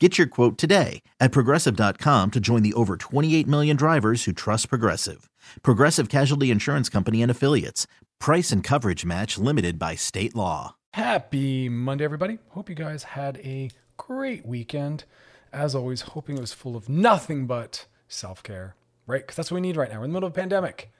Get your quote today at progressive.com to join the over 28 million drivers who trust Progressive. Progressive Casualty Insurance Company and Affiliates. Price and coverage match limited by state law. Happy Monday, everybody. Hope you guys had a great weekend. As always, hoping it was full of nothing but self care, right? Because that's what we need right now. We're in the middle of a pandemic.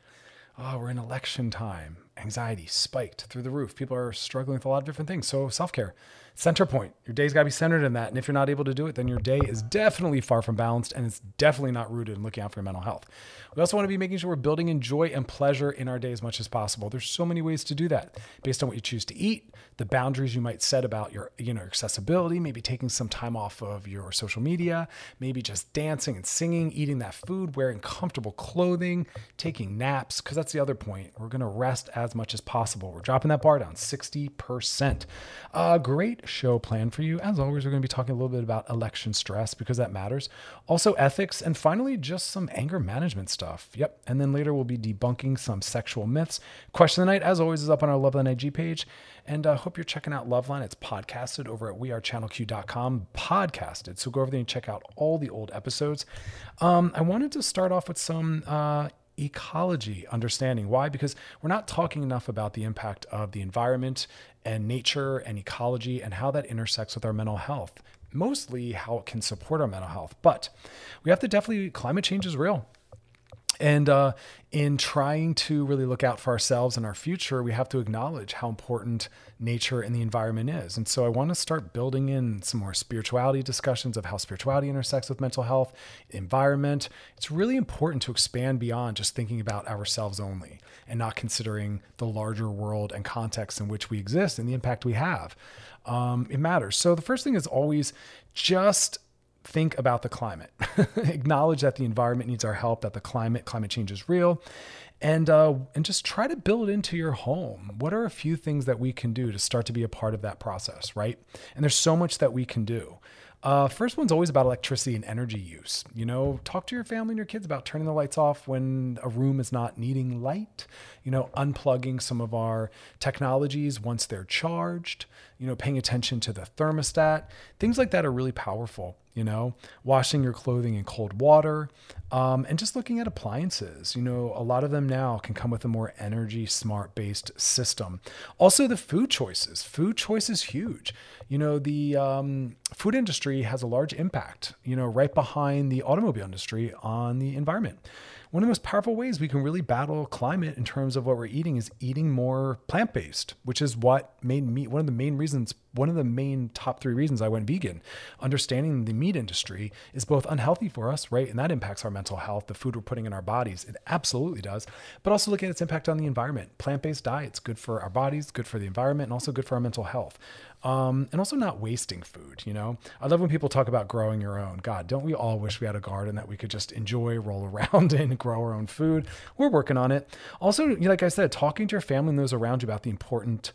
Oh, we're in election time. Anxiety spiked through the roof. People are struggling with a lot of different things. So, self care center point. Your day's got to be centered in that. And if you're not able to do it, then your day is definitely far from balanced and it's definitely not rooted in looking out for your mental health. We also want to be making sure we're building in joy and pleasure in our day as much as possible. There's so many ways to do that based on what you choose to eat, the boundaries you might set about your, you know, accessibility, maybe taking some time off of your social media, maybe just dancing and singing, eating that food, wearing comfortable clothing, taking naps, because that's the other point. We're going to rest as much as possible. We're dropping that bar down 60%. A uh, great show planned for you. As always, we're going to be talking a little bit about election stress because that matters. Also, ethics, and finally, just some anger management stuff. Yep. And then later we'll be debunking some sexual myths. Question of the night, as always, is up on our Loveline IG page. And I uh, hope you're checking out Loveline. It's podcasted over at wearechannelq.com. Podcasted. So go over there and check out all the old episodes. Um, I wanted to start off with some uh, ecology understanding. Why? Because we're not talking enough about the impact of the environment and nature and ecology and how that intersects with our mental health. Mostly how it can support our mental health. But we have to definitely, climate change is real. And uh, in trying to really look out for ourselves and our future, we have to acknowledge how important nature and the environment is. And so I want to start building in some more spirituality discussions of how spirituality intersects with mental health, environment. It's really important to expand beyond just thinking about ourselves only and not considering the larger world and context in which we exist and the impact we have. Um, it matters. So the first thing is always just think about the climate. Acknowledge that the environment needs our help, that the climate climate change is real, and uh, and just try to build into your home. What are a few things that we can do to start to be a part of that process, right? And there's so much that we can do. Uh, first one's always about electricity and energy use. You know, talk to your family and your kids about turning the lights off when a room is not needing light. You know, unplugging some of our technologies once they're charged. You know, paying attention to the thermostat. Things like that are really powerful you know, washing your clothing in cold water, um, and just looking at appliances. You know, a lot of them now can come with a more energy smart based system. Also, the food choices. Food choice is huge. You know, the um, food industry has a large impact, you know, right behind the automobile industry on the environment one of the most powerful ways we can really battle climate in terms of what we're eating is eating more plant based, which is what made me one of the main reasons, one of the main top three reasons I went vegan. Understanding the meat industry is both unhealthy for us, right? And that impacts our mental health, the food we're putting in our bodies. It absolutely does. But also looking at its impact on the environment. Plant based diets, good for our bodies, good for the environment, and also good for our mental health. Um, and also not wasting food. You know, I love when people talk about growing your own. God, don't we all wish we had a garden that we could just enjoy, roll around in, grow our own food? We're working on it. Also, like I said, talking to your family and those around you about the important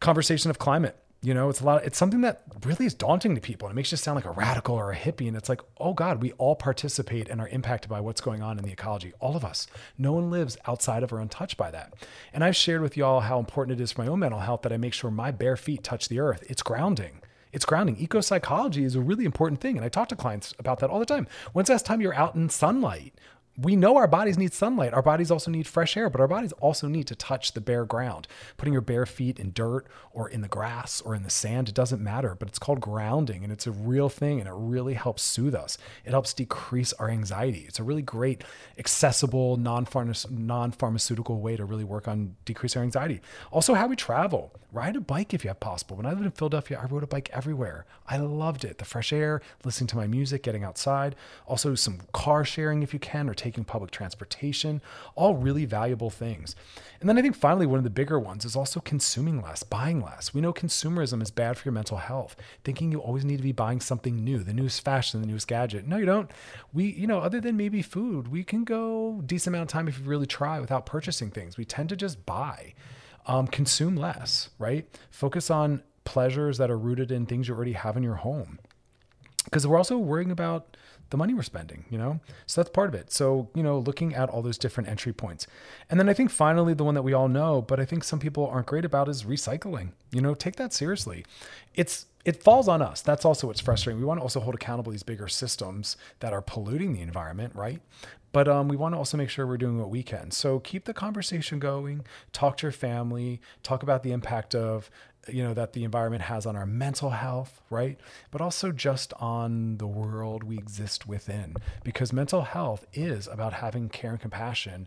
conversation of climate you know, it's a lot, it's something that really is daunting to people. And it makes you sound like a radical or a hippie. And it's like, oh God, we all participate and are impacted by what's going on in the ecology. All of us. No one lives outside of or untouched by that. And I've shared with y'all how important it is for my own mental health that I make sure my bare feet touch the earth. It's grounding. It's grounding. Eco psychology is a really important thing. And I talk to clients about that all the time. When's the last time you're out in sunlight? We know our bodies need sunlight. Our bodies also need fresh air, but our bodies also need to touch the bare ground. Putting your bare feet in dirt or in the grass or in the sand, it doesn't matter, but it's called grounding and it's a real thing and it really helps soothe us. It helps decrease our anxiety. It's a really great, accessible, non pharmaceutical way to really work on decreasing our anxiety. Also, how we travel. Ride a bike if you have possible. When I lived in Philadelphia, I rode a bike everywhere. I loved it. The fresh air, listening to my music, getting outside. Also, some car sharing if you can, or taking public transportation, all really valuable things. And then I think finally, one of the bigger ones is also consuming less, buying less. We know consumerism is bad for your mental health, thinking you always need to be buying something new, the newest fashion, the newest gadget. No, you don't. We, you know, other than maybe food, we can go decent amount of time if you really try without purchasing things. We tend to just buy. Um, consume less, right? Focus on pleasures that are rooted in things you already have in your home. Because we're also worrying about the money we're spending, you know? So that's part of it. So, you know, looking at all those different entry points. And then I think finally, the one that we all know, but I think some people aren't great about is recycling. You know, take that seriously. It's, it falls on us. That's also what's frustrating. We want to also hold accountable these bigger systems that are polluting the environment, right? But um, we want to also make sure we're doing what we can. So keep the conversation going. Talk to your family. Talk about the impact of you know that the environment has on our mental health right? But also just on the world we exist within. Because mental health is about having care and compassion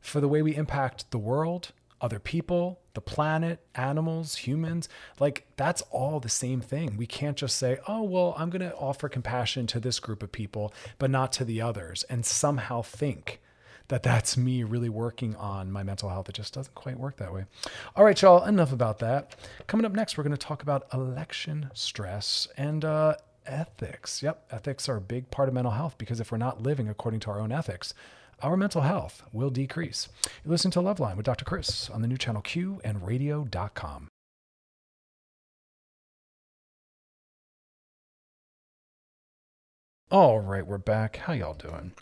for the way we impact the world other people the planet animals humans. Like that's all the same thing. We can't just say oh well i'm going to offer compassion to this group of people but not to the others and somehow think that that's me really working on my mental health. It just doesn't quite work that way. All right, y'all, enough about that. Coming up next, we're going to talk about election stress and uh, ethics. Yep, ethics are a big part of mental health because if we're not living according to our own ethics, our mental health will decrease. You're listening to Loveline with Dr. Chris on the new channel Q and radio.com. All right, we're back. How y'all doing?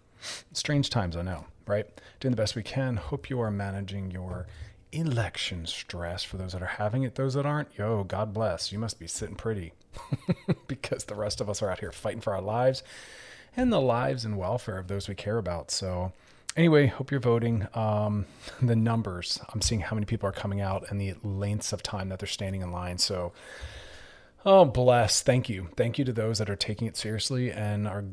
Strange times, I know right? Doing the best we can. Hope you are managing your election stress for those that are having it. Those that aren't, yo, God bless. You must be sitting pretty because the rest of us are out here fighting for our lives and the lives and welfare of those we care about. So, anyway, hope you're voting. Um, the numbers, I'm seeing how many people are coming out and the lengths of time that they're standing in line. So, Oh, bless. Thank you. Thank you to those that are taking it seriously and are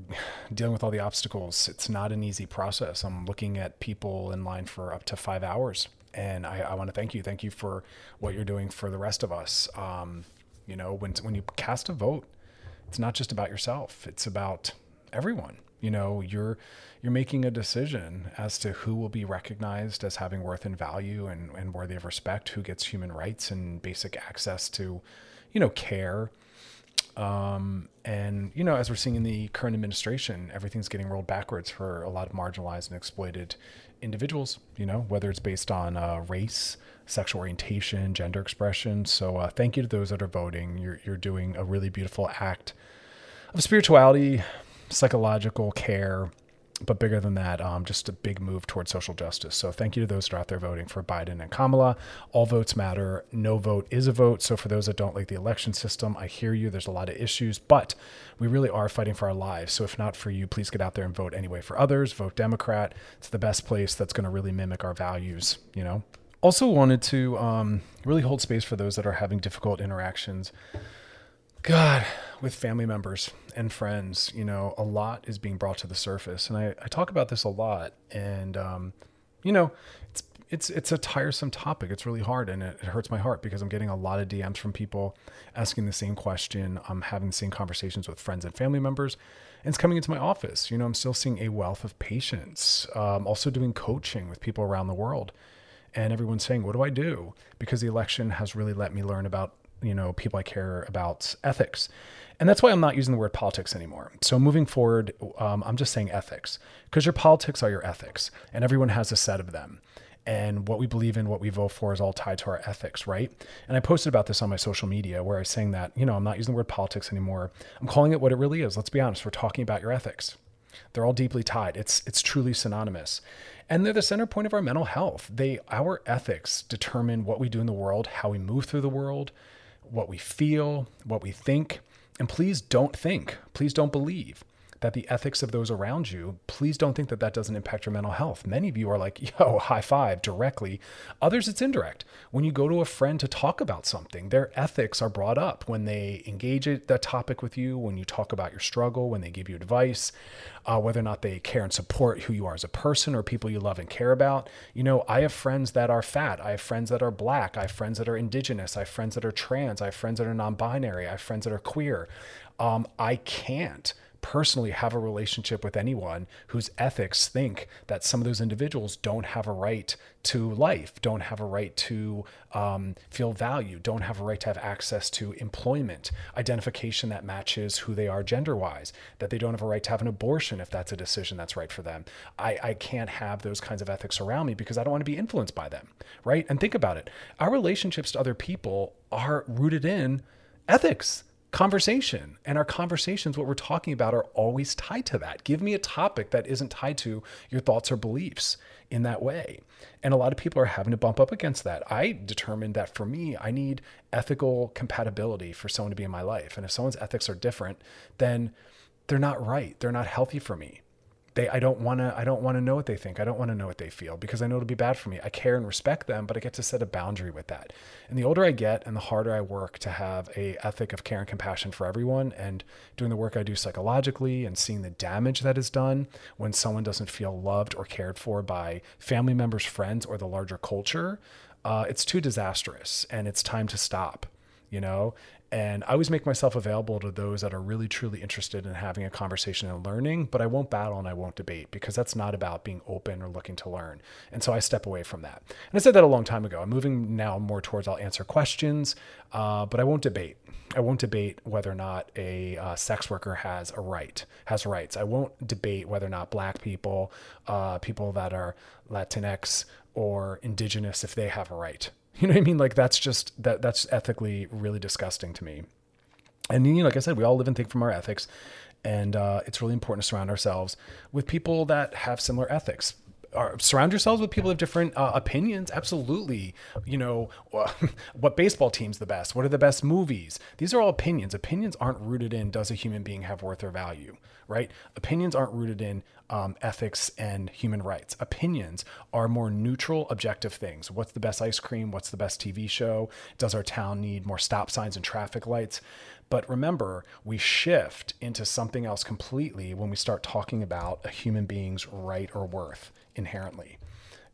dealing with all the obstacles. It's not an easy process. I'm looking at people in line for up to five hours. And I, I want to thank you. Thank you for what you're doing for the rest of us. Um, you know, when, when you cast a vote, it's not just about yourself, it's about everyone. You know, you're you're making a decision as to who will be recognized as having worth and value and, and worthy of respect, who gets human rights and basic access to you know, care. Um, and, you know, as we're seeing in the current administration, everything's getting rolled backwards for a lot of marginalized and exploited individuals, you know, whether it's based on uh, race, sexual orientation, gender expression. So uh, thank you to those that are voting. You're, you're doing a really beautiful act of spirituality, psychological care, but bigger than that, um, just a big move towards social justice. So thank you to those that are out there voting for Biden and Kamala. All votes matter. No vote is a vote. So for those that don't like the election system, I hear you. There's a lot of issues, but we really are fighting for our lives. So if not for you, please get out there and vote anyway for others. Vote Democrat. It's the best place that's going to really mimic our values, you know? Also wanted to um, really hold space for those that are having difficult interactions God, with family members and friends, you know, a lot is being brought to the surface, and I, I talk about this a lot. And um, you know, it's it's it's a tiresome topic. It's really hard, and it, it, hurts my heart because I'm getting a lot of DMs from people asking the same question. I'm having the same conversations with friends and family members, and it's coming into my office. You know, I'm still seeing a wealth of patients. Um, also doing coaching with people around the world, and everyone's saying, "What do I do?" Because the election has really let me learn about you know people I care about ethics, and that's why I'm not using the word politics anymore. So moving forward, um, I'm just saying ethics because your politics are your ethics, and everyone has a set of them. And what we believe in, what we vote for, is all tied to our ethics, right? And I posted about this on my social media where I was saying that, you know, I'm not using the word politics anymore. I'm calling it what it really is. Let's be honest. We're talking about your ethics. They're all deeply tied. It's it's truly synonymous. And they're the center point of our mental health. They our ethics determine what we do in the world, how we move through the world, what we feel, what we think. And please don't think, please don't believe that the ethics of those around you, please don't think that that doesn't impact your mental health. Many of you are like, yo, high five directly. Others, it's indirect. When you go to a friend to talk about something, their ethics are brought up when they engage that topic with you, when you talk about your struggle, when they give you advice, uh, whether or not they care and support who you are as a person or people you love and care about. You know, I have friends that are fat. I have friends that are black. I have friends that are indigenous. I have friends that are trans. I have friends that are non binary. I have friends that are queer. Um, I can't personally have a relationship with anyone whose ethics think that some of those individuals don't have a right to life, don't have a right to um, feel value, don't have a right to have access to employment, identification that matches who they are gender wise, that they don't have a right to have an abortion if that's a decision that's right for them. I, I can't have those kinds of ethics around me because I don't want to be influenced by them, right? And think about it our relationships to other people are rooted in ethics conversation. And our conversations, what we're talking about, are always tied to that. Give me a topic that isn't tied to your thoughts or beliefs in that way. And a lot of people are having to bump up against that. I determined that for me, I need ethical compatibility for someone to be in my life. And if someone's ethics are different, then they're not right. They're not healthy for me they I don't want to I don't want to know what they think. I don't want to know what they feel because I know it'll be bad for me. I care and respect them, but I get to set a boundary with that. And the older I get and the harder I work to have a ethic of care and compassion for everyone and doing the work I do psychologically and seeing the damage that is done when someone doesn't feel loved or cared for by family members, friends, or the larger culture, uh, it's too disastrous and it's time to stop you know and I always make myself available to those that are really truly interested in having a conversation and learning, but I won't battle and I won't debate because that's not about being open or looking to learn. And so I step away from that. And I said that a long time ago. I'm moving now more towards I'll answer questions, uh, but I won't debate. I won't debate whether or not a uh, sex worker has a right, has rights. I won't debate whether or not black people, uh, people that are Latinx or indigenous, if they have a right. You know what I mean? Like that's just that that's ethically really disgusting to me. And you know, like I said, we all live and think from our ethics, and uh, it's really important to surround ourselves with people that have similar ethics. Or surround yourselves with people of different uh, opinions. Absolutely, you know what baseball team's the best. What are the best movies? These are all opinions. Opinions aren't rooted in does a human being have worth or value right? Opinions aren't rooted in um, ethics and human rights. Opinions are more neutral, objective things. What's the best ice cream? What's the best TV show? Does our town need more stop signs and traffic lights? But remember, we shift into something else completely when we start talking about a human being's right or worth inherently.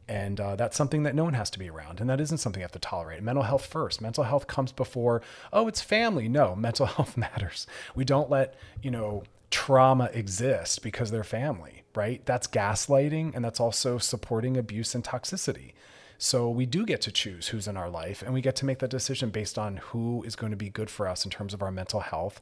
And uh, that's something that no one has to be around. And that isn't something you have to tolerate. Mental health first. Mental health comes before, oh, it's family. No, mental health matters. We don't let, you know, trauma exist because they're family, right? That's gaslighting and that's also supporting abuse and toxicity. So we do get to choose who's in our life and we get to make that decision based on who is going to be good for us in terms of our mental health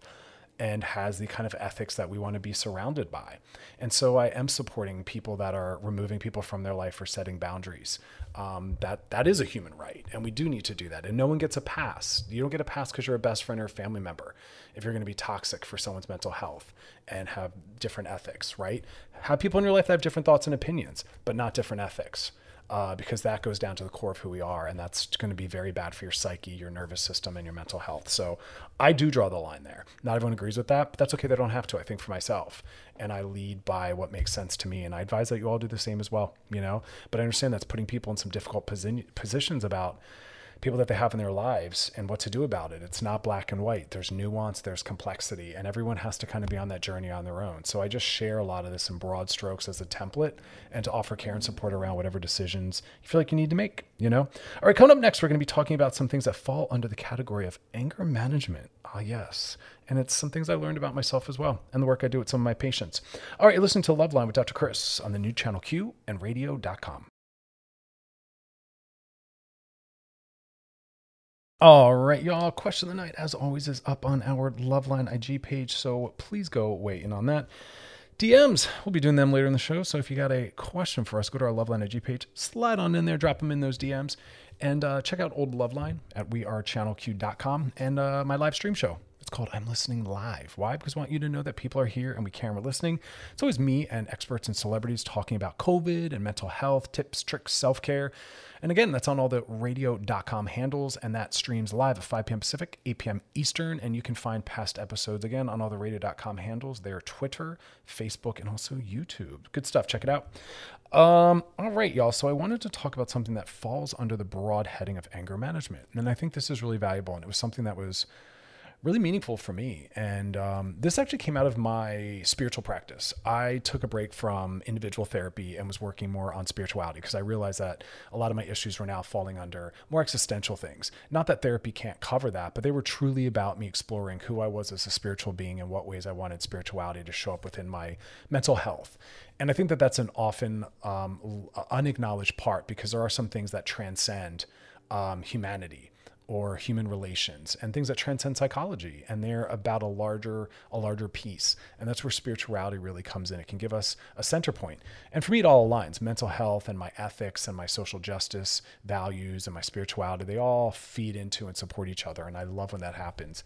and has the kind of ethics that we want to be surrounded by. And so I am supporting people that are removing people from their life or setting boundaries. Um, that that is a human right, and we do need to do that. And no one gets a pass. You don't get a pass because you're a best friend or a family member. If you're going to be toxic for someone's mental health and have different ethics, right? Have people in your life that have different thoughts and opinions, but not different ethics uh, because that goes down to the core of who we are. And that's going to be very bad for your psyche, your nervous system, and your mental health. So I do draw the line there. Not everyone agrees with that, but that's okay. They don't have to, I think, for myself. And I lead by what makes sense to me. And I advise that you all do the same as well, you know? But I understand that's putting people in some difficult posi- positions about people that they have in their lives and what to do about it. It's not black and white. There's nuance, there's complexity, and everyone has to kind of be on that journey on their own. So I just share a lot of this in broad strokes as a template and to offer care and support around whatever decisions you feel like you need to make, you know? All right, coming up next, we're going to be talking about some things that fall under the category of anger management. Ah, yes. And it's some things I learned about myself as well and the work I do with some of my patients. All right, listen to Love Loveline with Dr. Chris on the new channel Q and radio.com. All right, y'all. Question of the night, as always, is up on our Loveline IG page. So please go weigh in on that. DMs, we'll be doing them later in the show. So if you got a question for us, go to our Loveline IG page, slide on in there, drop them in those DMs, and uh, check out Old Loveline at wearechannelq.com and uh, my live stream show It's called I'm Listening Live. Why? Because I want you to know that people are here and we care and we're listening. It's always me and experts and celebrities talking about COVID and mental health, tips, tricks, self care. And again, that's on all the radio.com handles and that streams live at 5 p.m. Pacific, 8 p.m. Eastern. And you can find past episodes again on all the radio.com handles. They're Twitter, Facebook, and also YouTube. Good stuff. Check it out. Um, all right, y'all. So I wanted to talk about something that falls under the broad heading of anger management. And I think this is really valuable. And it was something that was really meaningful for me. And um, this actually came out of my spiritual practice. I took a break from individual therapy and was working more on spirituality because I realized that a lot of my issues were now falling under more existential things. Not that therapy can't cover that, but they were truly about me exploring who I was as a spiritual being and what ways I wanted spirituality to show up within my mental health. And I think that that's an often um, unacknowledged part because there are some things that transcend um, humanity or human relations and things that transcend psychology. And they're about a larger a larger piece. And that's where spirituality really comes in. It can give us a center point. And for me it all aligns. Mental health and my ethics and my social justice values and my spirituality they all feed into and support each other. And i love when that happens.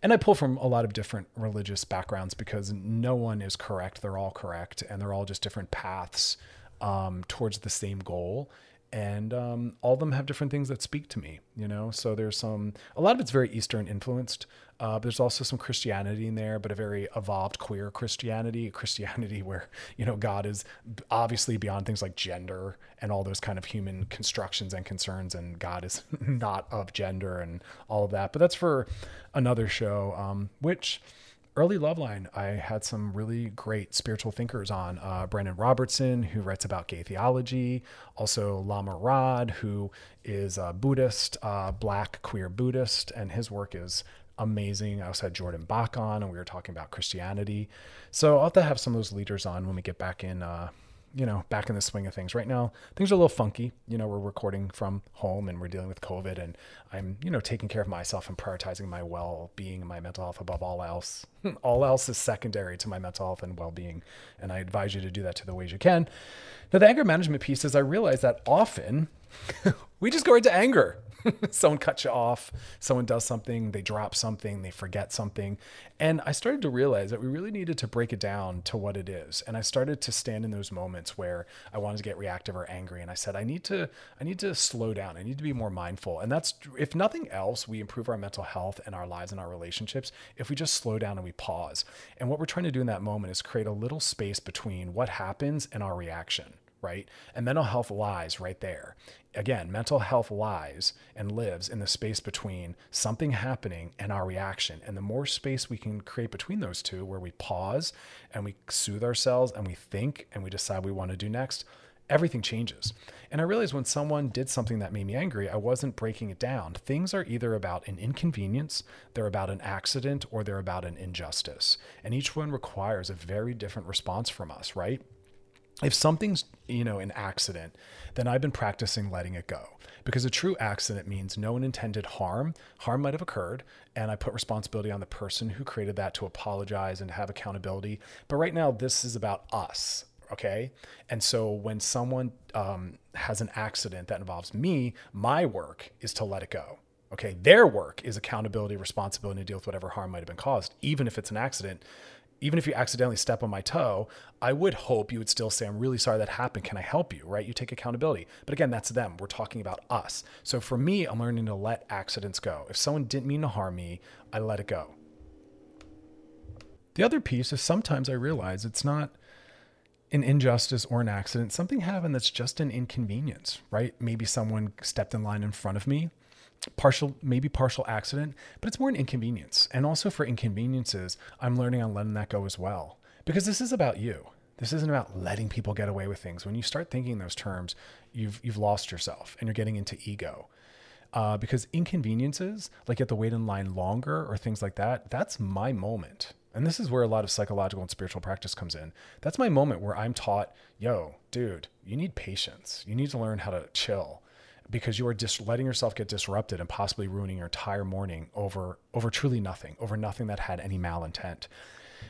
And I pull from a lot of different religious backgrounds because no one is correct. They're all correct, and they're all just different paths um, towards the same goal and um, all of them have different things that speak to me you know? So there's some a lot of it's very eastern influenced uh, but there's also some christianity in there but a very evolved queer christianity a christianity where you know god is obviously beyond things like gender and all those kind of human constructions and concerns and god is not of gender and all of that but that's for another show um, which early Loveline, I had some really great spiritual thinkers on. Uh, Brandan Robertson, who writes about gay theology, also Lama Rod, who is a Buddhist, uh, black queer Buddhist, and his work is amazing. I also had Jordan Bach on, and we were talking about Christianity. So I'll have to have some of those leaders on when we get back in. Uh, you know, back in the swing of things. Right now, things are a little funky. You know, we're recording from home and we're dealing with COVID, and I'm, you know, taking care of myself and prioritizing my well being and my mental health above all else. all else is secondary to my mental health and well being. And I advise you to do that to the ways you can. Now, the anger management piece is I realize that often we just go into anger. someone cuts you off, someone does something, they drop something, they forget something. And I started to realize that we really needed to break it down to what it is. And I started to stand in those moments where I wanted to get reactive or angry. And I said, I need to, I need to slow down. I need to be more mindful. And that's, if nothing else, we improve our mental health and our lives and our relationships if we just slow down and we pause. And what we're trying to do in that moment is create a little space between what happens and our reaction right? And mental health lies right there. Again, mental health lies and lives in the space between something happening and our reaction. And the more space we can create between those two, where we pause and we soothe ourselves and we think and we decide we want to do next, everything changes. And I realized when someone did something that made me angry, I wasn't breaking it down. Things are either about an inconvenience, they're about an accident, or they're about an injustice. And each one requires a very different response from us, right? If something's you know an accident then i've been practicing letting it go. Because a true accident means no one intended harm. Harm might have occurred and i put responsibility on the person who created that to apologize and have accountability. But right now this is about us okay? And so when someone um, has an accident that involves me my work is to let it go okay? Their work is accountability responsibility to deal with whatever harm might have been caused even if it's an accident even if you accidentally step on my toe, I would hope you would still say, I'm really sorry that happened. Can I help you? Right? You take accountability. But again, that's them. We're talking about us. So for me, I'm learning to let accidents go. If someone didn't mean to harm me, I let it go. The other piece is sometimes I realize it's not an injustice or an accident, something happened that's just an inconvenience, right? Maybe someone stepped in line in front of me partial maybe partial accident but it's more an inconvenience. And also for inconveniences i'm learning on letting that go as well. Because this is about you. This isn't about letting people get away with things. When you start thinking those terms you've you've lost yourself and you're getting into ego. Uh, because inconveniences like you have to wait in line longer or things like that that's my moment. And this is where a lot of psychological and spiritual practice comes in. That's my moment where i'm taught yo dude you need patience. You need to learn how to chill because you are just letting yourself get disrupted and possibly ruining your entire morning over over truly nothing, over nothing that had any malintent.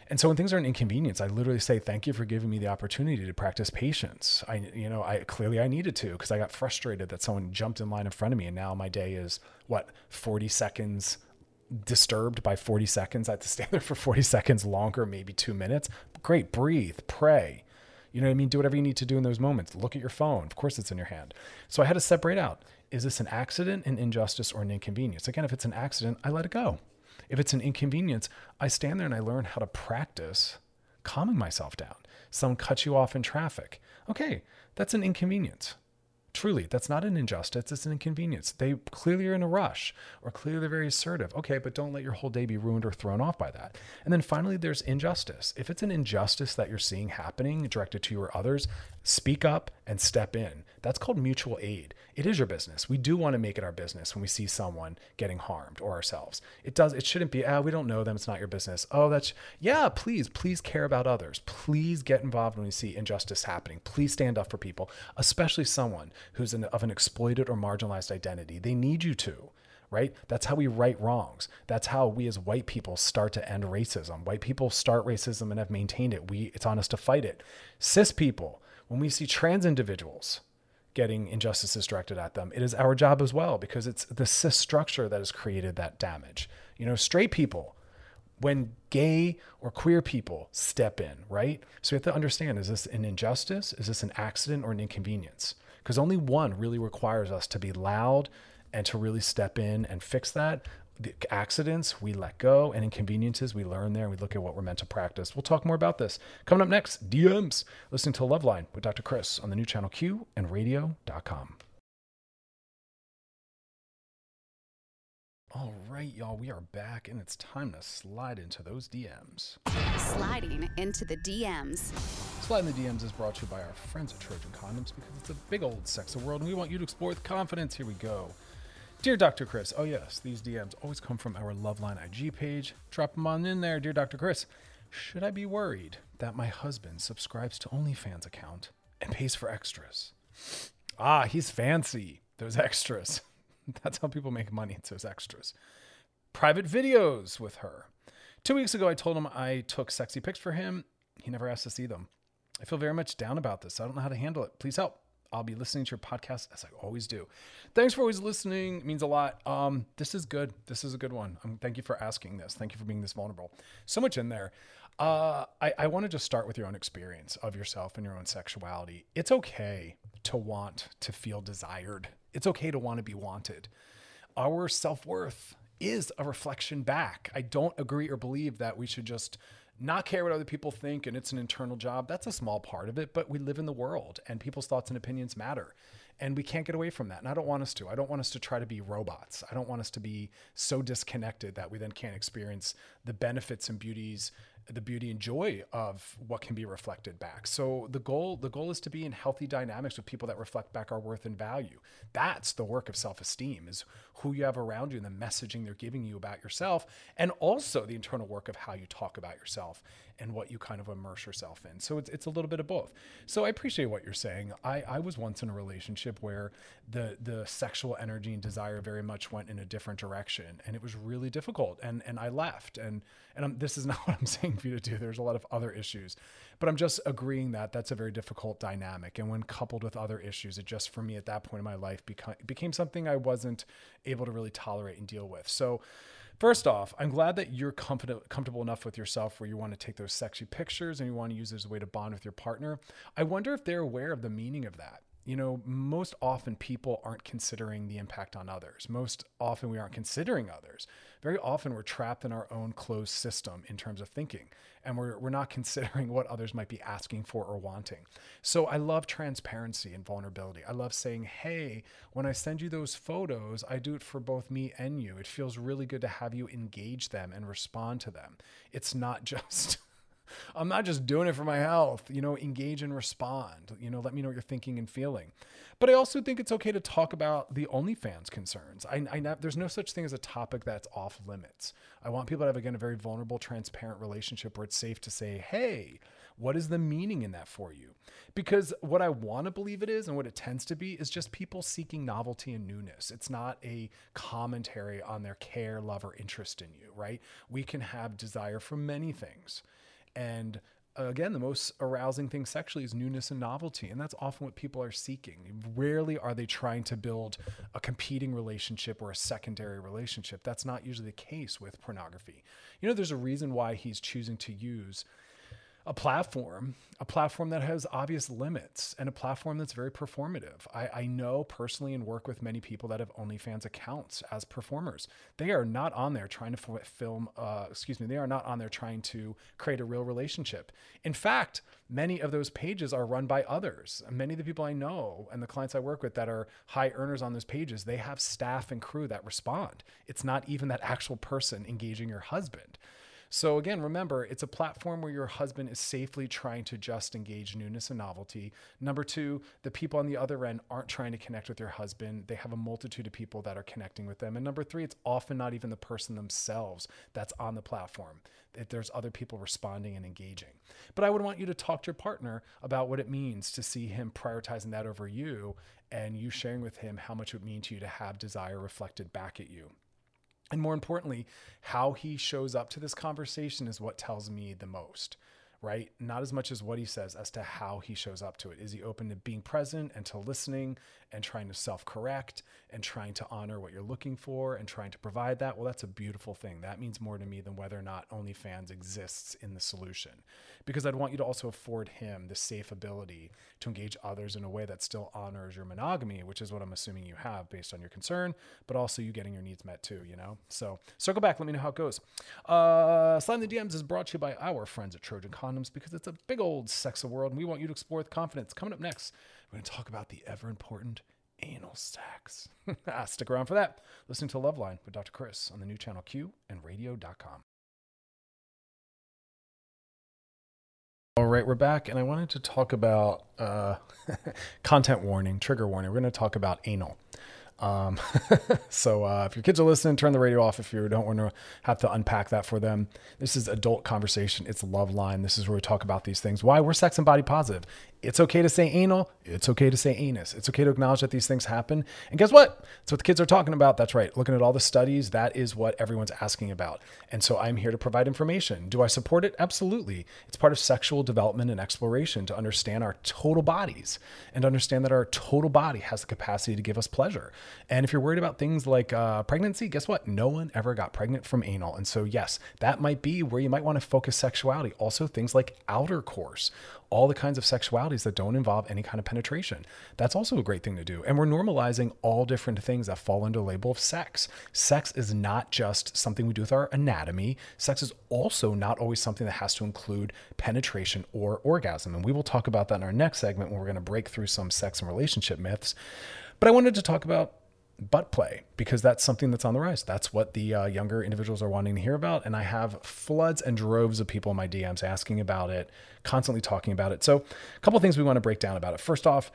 And so when things are an inconvenience, I literally say, thank you for giving me the opportunity to practice patience. I, you know, I clearly I needed to because I got frustrated that someone jumped in line in front of me. And now my day is what, 40 seconds disturbed by 40 seconds. I have to stand there for 40 seconds longer, maybe two minutes. Great, breathe, pray. You know what I mean? Do whatever you need to do in those moments. Look at your phone. Of course, it's in your hand. So I had to separate out is this an accident, an injustice, or an inconvenience? Again, if it's an accident, I let it go. If it's an inconvenience, I stand there and I learn how to practice calming myself down. Someone cuts you off in traffic. Okay, that's an inconvenience. Truly, that's not an injustice, it's an inconvenience. They clearly are in a rush or clearly very assertive. Okay, but don't let your whole day be ruined or thrown off by that. And then finally, there's injustice. If it's an injustice that you're seeing happening directed to you or others, speak up and step in. That's called mutual aid. It is your business. We do want to make it our business when we see someone getting harmed or ourselves. It does, it shouldn't be, ah, we don't know them. It's not your business. Oh, that's, yeah, please, please care about others. Please get involved when you see injustice happening. Please stand up for people, especially someone who's in, of an exploited or marginalized identity. They need you to right? That's how we right wrongs. That's how we as white people start to end racism. White people start racism and have maintained it. We it's on us to fight it. Cis people, when we see trans individuals getting injustices directed at them, it is our job as well because it's the cis structure that has created that damage. You know, straight people, when gay or queer people step in, right? So we have to understand is this an injustice? Is this an accident or an inconvenience? Because only one really requires us to be loud and to really step in and fix that. The accidents we let go and inconveniences we learn there we look at what we're meant to practice. We'll talk more about this. Coming up next, DMs. Listening to Loveline with Dr. Chris on the new channel Q and radio.com. All right, y'all, we are back and it's time to slide into those DMs. Sliding into the DMs. Slide in the DMs is brought to you by our friends at Trojan Condoms because it's a big old sex world and we want you to explore with confidence. Here we go. Dear Dr. Chris, oh yes, these DMs always come from our Loveline IG page. Drop them on in there, dear Dr. Chris. Should I be worried that my husband subscribes to OnlyFans account and pays for extras? Ah, he's fancy. Those extras. That's how people make money. It's those extras. Private videos with her. Two weeks ago, I told him I took sexy pics for him. He never asked to see them. I feel very much down about this. I don't know how to handle it. Please help. I'll be listening to your podcast as I always do. Thanks for always listening. It means a lot. Um, this is good. This is a good one. Um, thank you for asking this. Thank you for being this vulnerable. So much in there. Uh, I, I want to just start with your own experience of yourself and your own sexuality. It's okay to want to feel desired. It's okay to want to be wanted. Our self worth is a reflection back. I don't agree or believe that we should just not care what other people think and it's an internal job. That's a small part of it, but we live in the world and people's thoughts and opinions matter. And we can't get away from that. And I don't want us to. I don't want us to try to be robots. I don't want us to be so disconnected that we then can't experience the benefits and beauties the beauty and joy of what can be reflected back. So the goal the goal is to be in healthy dynamics with people that reflect back our worth and value. That's the work of self-esteem is who you have around you and the messaging they're giving you about yourself and also the internal work of how you talk about yourself and what you kind of immerse yourself in. So it's, it's a little bit of both. So I appreciate what you're saying. I, I was once in a relationship where the the sexual energy and desire very much went in a different direction and it was really difficult and and I left and and I'm, this is not what I'm saying for you to do. There's a lot of other issues, but I'm just agreeing that that's a very difficult dynamic. And when coupled with other issues, it just for me at that point in my life became became something I wasn't able to really tolerate and deal with. So First off, I'm glad that you're comfortable enough with yourself where you want to take those sexy pictures and you want to use it as a way to bond with your partner. I wonder if they're aware of the meaning of that. You know, most often people aren't considering the impact on others. Most often we aren't considering others. Very often we're trapped in our own closed system in terms of thinking, and we're, we're not considering what others might be asking for or wanting. So I love transparency and vulnerability. I love saying, hey, when I send you those photos, I do it for both me and you. It feels really good to have you engage them and respond to them. It's not just. I'm not just doing it for my health. You know, engage and respond. You know, let me know what you're thinking and feeling. But I also think it's okay to talk about the OnlyFans concerns. I, I there's no such thing as a topic that's off limits. I want people to have again a very vulnerable, transparent relationship where it's safe to say, "Hey, what is the meaning in that for you?" Because what I want to believe it is, and what it tends to be, is just people seeking novelty and newness. It's not a commentary on their care, love, or interest in you. Right? We can have desire for many things and uh, again, the most arousing thing sexually is newness and novelty. And that's often what people are seeking. Rarely are they trying to build a competing relationship or a secondary relationship. That's not usually the case with pornography. You know, there's a reason why he's choosing to use a platform, a platform that has obvious limits and a platform that's very performative. I, I, know personally and work with many people that have OnlyFans accounts as performers. They are not on there trying to film, uh, excuse me, they are not on there trying to create a real relationship. In fact, many of those pages are run by others. Many of the people I know and the clients I work with that are high earners on those pages, they have staff and crew that respond. It's not even that actual person engaging your husband. So again, remember, it's a platform where your husband is safely trying to just engage newness and novelty. Number two, the people on the other end aren't trying to connect with your husband. They have a multitude of people that are connecting with them. And number three, it's often not even the person themselves that's on the platform. If there's other people responding and engaging. But I would want you to talk to your partner about what it means to see him prioritizing that over you and you sharing with him how much it would mean to you to have desire reflected back at you. And more importantly, how he shows up to this conversation is what tells me the most right? Not as much as what he says as to how he shows up to it. Is he open to being present and to listening and trying to self correct and trying to honor what you're looking for and trying to provide that? Well, that's a beautiful thing. That means more to me than whether or not OnlyFans exists in the solution. Because I'd want you to also afford him the safe ability to engage others in a way that still honors your monogamy, which is what I'm assuming you have based on your concern, but also you getting your needs met too, you know? So circle back, let me know how it goes. Uh, Slide the DMs is brought to you by our friends at Trojan Con condoms because it's a big old sex of world and we want you to explore with confidence. Coming up next, we're going to talk about the ever important anal sex. Ah, stick around for that. Listening to Loveline with Dr. Chris on the new channel Q and radio.com. All right, we're back, and I wanted to talk about uh, content warning, trigger warning. We're going to talk about anal. Um, so uh, if your kids are listening, turn the radio off if you don't want to have to unpack that for them. This is adult conversation. It's Loveline. This is where we talk about these things. Why we're sex and body positive. It's okay to say anal. It's okay to say anus. It's okay to acknowledge that these things happen. And guess what? That's what the kids are talking about. That's right. Looking at all the studies, that is what everyone's asking about. And so I'm here to provide information. Do I support it? Absolutely. It's part of sexual development and exploration to understand our total bodies and understand that our total body has the capacity to give us pleasure. And if you're worried about things like uh, pregnancy, guess what? No one ever got pregnant from anal. And so, yes, that might be where you might want to focus sexuality. Also, things like outer course all the kinds of sexualities that don't involve any kind of penetration. That's also a great thing to do. And we're normalizing all different things that fall under the label of sex. Sex is not just something we do with our anatomy, sex is also not always something that has to include penetration or orgasm. And we will talk about that in our next segment when we're going to break through some sex and relationship myths. But I wanted to talk about butt play because that's something that's on the rise. That's what the uh, younger individuals are wanting to hear about. And I have floods and droves of people in my DMs asking about it, constantly talking about it. So, a couple things we want to break down about it. First off,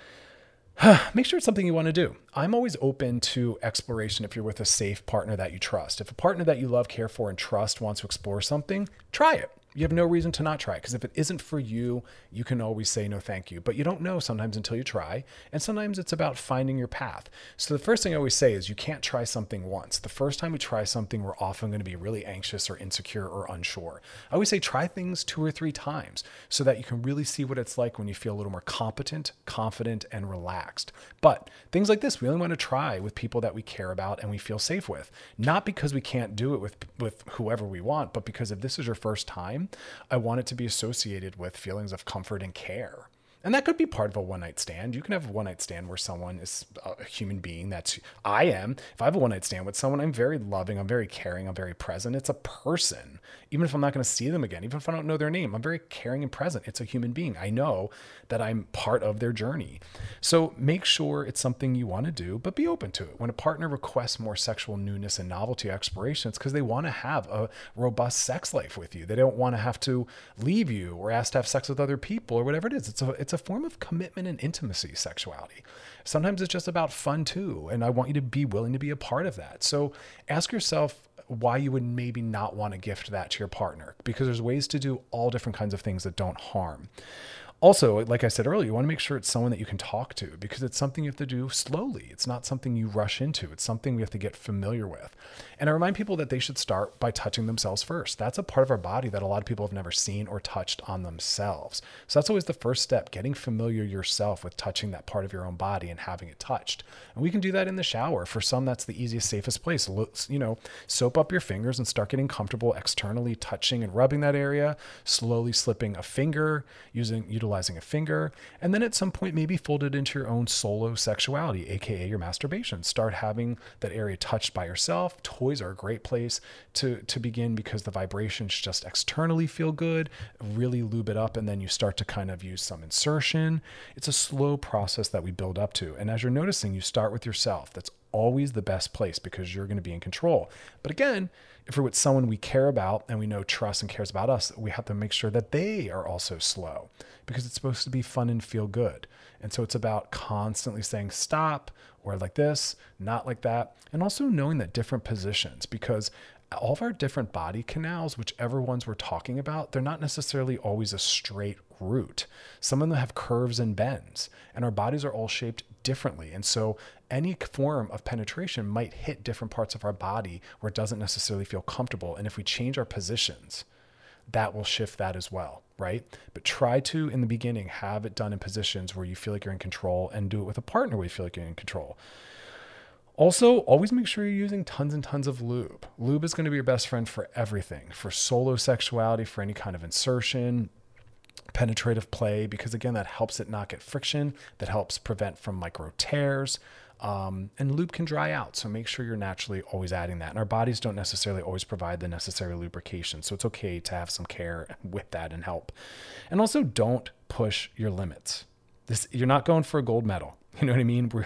make sure it's something you want to do. I'm always open to exploration if you're with a safe partner that you trust. If a partner that you love, care for, and trust wants to explore something, try it you have no reason to not try because if it isn't for you, you can always say no thank you. But you don't know sometimes until you try. And sometimes it's about finding your path. So the first thing I always say is you can't try something once. The first time we try something, we're often going to be really anxious or insecure or unsure. I always say try things two or three times so that you can really see what it's like when you feel a little more competent, confident, and relaxed. But things like this, we only want to try with people that we care about and we feel safe with. Not because we can't do it with, with whoever we want, but because if this is your first time, I want it to be associated with feelings of comfort and care. And that could be part of a one night stand. You can have a one night stand where someone is a human being. That's I am. If I have a one night stand with someone, I'm very loving, I'm very caring, I'm very present. It's a person. Even if I'm not going to see them again, even if I don't know their name, I'm very caring and present. It's a human being. I know that I'm part of their journey. So make sure it's something you want to do, but be open to it. When a partner requests more sexual newness and novelty exploration, it's because they want to have a robust sex life with you. They don't want to have to leave you or ask to have sex with other people or whatever it is. It's a it's a form of commitment and intimacy, sexuality. Sometimes it's just about fun too. And I want you to be willing to be a part of that. So ask yourself why you would maybe not want to gift that to your partner because there's ways to do all different kinds of things that don't harm. Also, like I said earlier, you want to make sure it's someone that you can talk to because it's something you have to do slowly. It's not something you rush into. It's something we have to get familiar with. And I remind people that they should start by touching themselves first. That's a part of our body that a lot of people have never seen or touched on themselves. So that's always the first step, getting familiar yourself with touching that part of your own body and having it touched. And we can do that in the shower. For some, that's the easiest, safest place. You know, soap up your fingers and start getting comfortable externally touching and rubbing that area, slowly slipping a finger, using utilizing a finger, and then at some point maybe fold it into your own solo sexuality, aka your masturbation. Start having that area touched by yourself. Toys are a great place to to begin because the vibrations just externally feel good. Really lube it up, and then you start to kind of use some insertion. It's a slow process that we build up to, and as you're noticing, you start with yourself. That's always the best place because you're going to be in control. But again, if we're with someone we care about and we know trusts and cares about us, we have to make sure that they are also slow because it's supposed to be fun and feel good. And so it's about constantly saying stop or like this, not like that. And also knowing that different positions because all of our different body canals, whichever ones we're talking about, they're not necessarily always a straight route. Some of them have curves and bends, and our bodies are all shaped differently. And so any form of penetration might hit different parts of our body where it doesn't necessarily feel comfortable. And if we change our positions, that will shift that as well, right? But try to, in the beginning, have it done in positions where you feel like you're in control and do it with a partner where you feel like you're in control. Also, always make sure you're using tons and tons of lube. Lube is going to be your best friend for everything for solo sexuality, for any kind of insertion, penetrative play, because again, that helps it not get friction, that helps prevent from micro tears. Um, and lube can dry out. So make sure you're naturally always adding that. And our bodies don't necessarily always provide the necessary lubrication. So it's okay to have some care with that and help. And also don't push your limits. This, you're not going for a gold medal. You know what I mean? we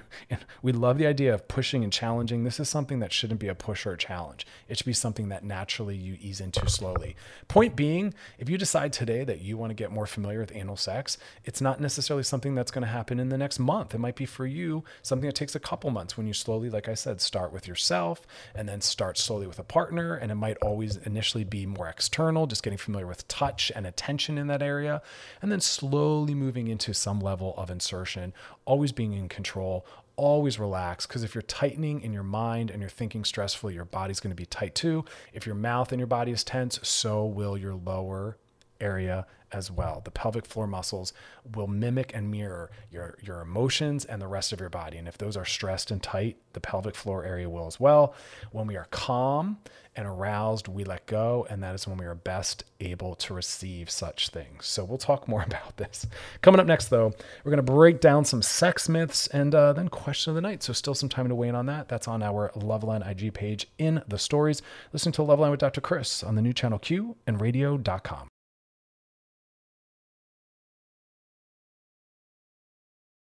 we love the idea of pushing and challenging. This is something that shouldn't be a push or a challenge. It should be something that naturally you ease into slowly. Point being, if you decide today that you want to get more familiar with anal sex, it's not necessarily something that's going to happen in the next month. It might be for you something that takes a couple months when you slowly, like I said, start with yourself and then start slowly with a partner. And it might always initially be more external, just getting familiar with touch and attention in that area, and then slowly moving into some level of insertion, always being in control. Always relax because if you're tightening in your mind and you're thinking stressfully, your body's going to be tight too. If your mouth and your body is tense, so will your lower area as well. The pelvic floor muscles will mimic and mirror your, your emotions and the rest of your body. And if those are stressed and tight, the pelvic floor area will as well. When we are calm and aroused, we let go. And that is when we are best able to receive such things. So we'll talk more about this. Coming up next, though, we're going to break down some sex myths and uh, then question of the night. So still some time to weigh in on that. That's on our Loveline IG page in the stories. Listen to Loveline with Dr. Chris on the new channel Q and radio.com.